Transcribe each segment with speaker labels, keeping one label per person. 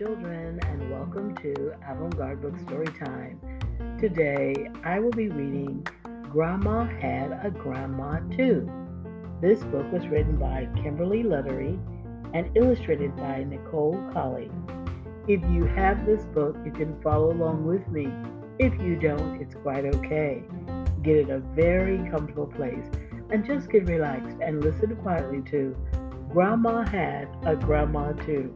Speaker 1: children, and welcome to Avant Garde Book Story Time. Today, I will be reading Grandma Had a Grandma Too. This book was written by Kimberly Luttery and illustrated by Nicole Collie. If you have this book, you can follow along with me. If you don't, it's quite okay. Get in a very comfortable place and just get relaxed and listen quietly to Grandma Had a Grandma Too.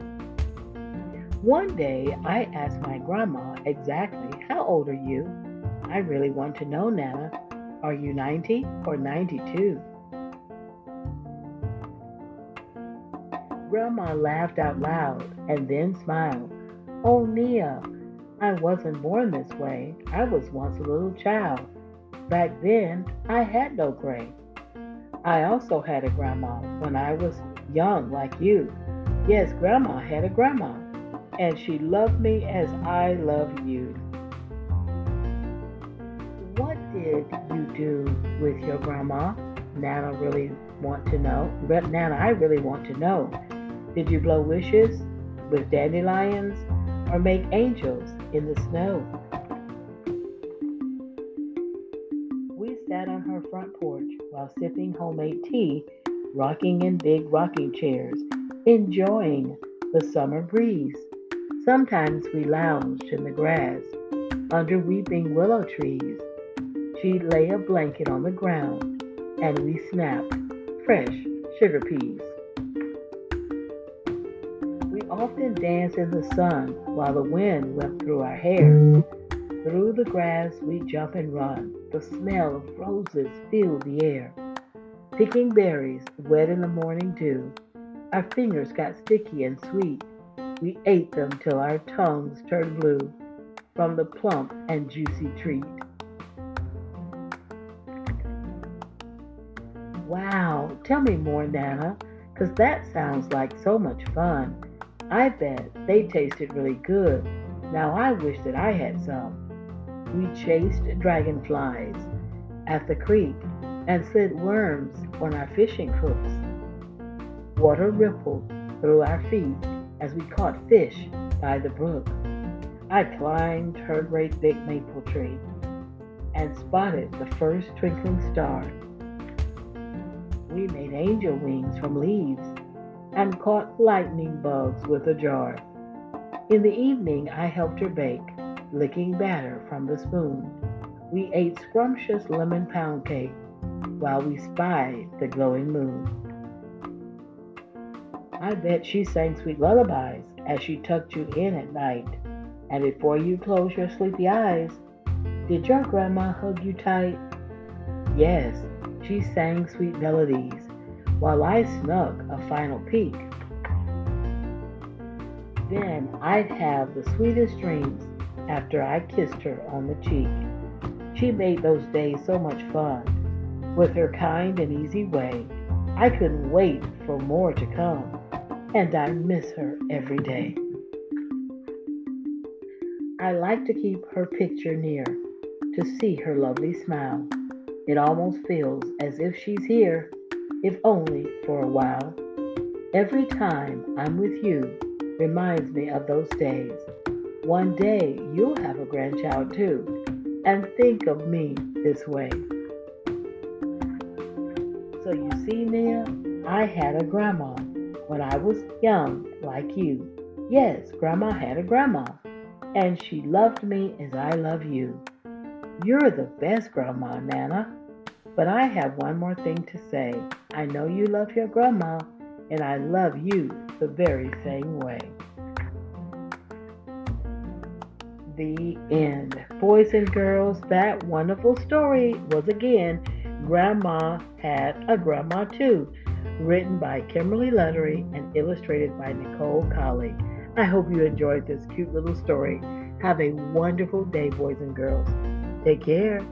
Speaker 1: One day I asked my grandma exactly, How old are you? I really want to know, Nana. Are you 90 or 92? Grandma laughed out loud and then smiled. Oh, Nia, I wasn't born this way. I was once a little child. Back then, I had no gray. I also had a grandma when I was young, like you. Yes, Grandma had a grandma and she loved me as I love you. What did you do with your grandma? Nana really want to know. But Nana, I really want to know. Did you blow wishes with dandelions or make angels in the snow? We sat on her front porch while sipping homemade tea, rocking in big rocking chairs, enjoying the summer breeze. Sometimes we lounged in the grass under weeping willow trees. She'd lay a blanket on the ground and we snapped fresh sugar peas. We often danced in the sun while the wind went through our hair. Through the grass we jump and run. The smell of roses filled the air. Picking berries wet in the morning dew, our fingers got sticky and sweet. We ate them till our tongues turned blue from the plump and juicy treat. Wow, tell me more, Nana, because that sounds like so much fun. I bet they tasted really good. Now I wish that I had some. We chased dragonflies at the creek and slid worms on our fishing hooks. Water rippled through our feet as we caught fish by the brook. I climbed her great big maple tree and spotted the first twinkling star. We made angel wings from leaves and caught lightning bugs with a jar. In the evening, I helped her bake, licking batter from the spoon. We ate scrumptious lemon pound cake while we spied the glowing moon. I bet she sang sweet lullabies as she tucked you in at night. And before you closed your sleepy eyes, did your grandma hug you tight? Yes, she sang sweet melodies while I snuck a final peek. Then I'd have the sweetest dreams after I kissed her on the cheek. She made those days so much fun. With her kind and easy way, I couldn't wait for more to come and I miss her every day. I like to keep her picture near to see her lovely smile. It almost feels as if she's here, if only for a while. Every time I'm with you reminds me of those days. One day you'll have a grandchild too, and think of me this way. So you see, Nia, I had a grandma when I was young, like you. Yes, Grandma had a grandma, and she loved me as I love you. You're the best grandma, Nana. But I have one more thing to say. I know you love your grandma, and I love you the very same way. The end. Boys and girls, that wonderful story was again Grandma Had a Grandma Too written by Kimberly Luttery and illustrated by Nicole Collie. I hope you enjoyed this cute little story. Have a wonderful day, boys and girls. Take care.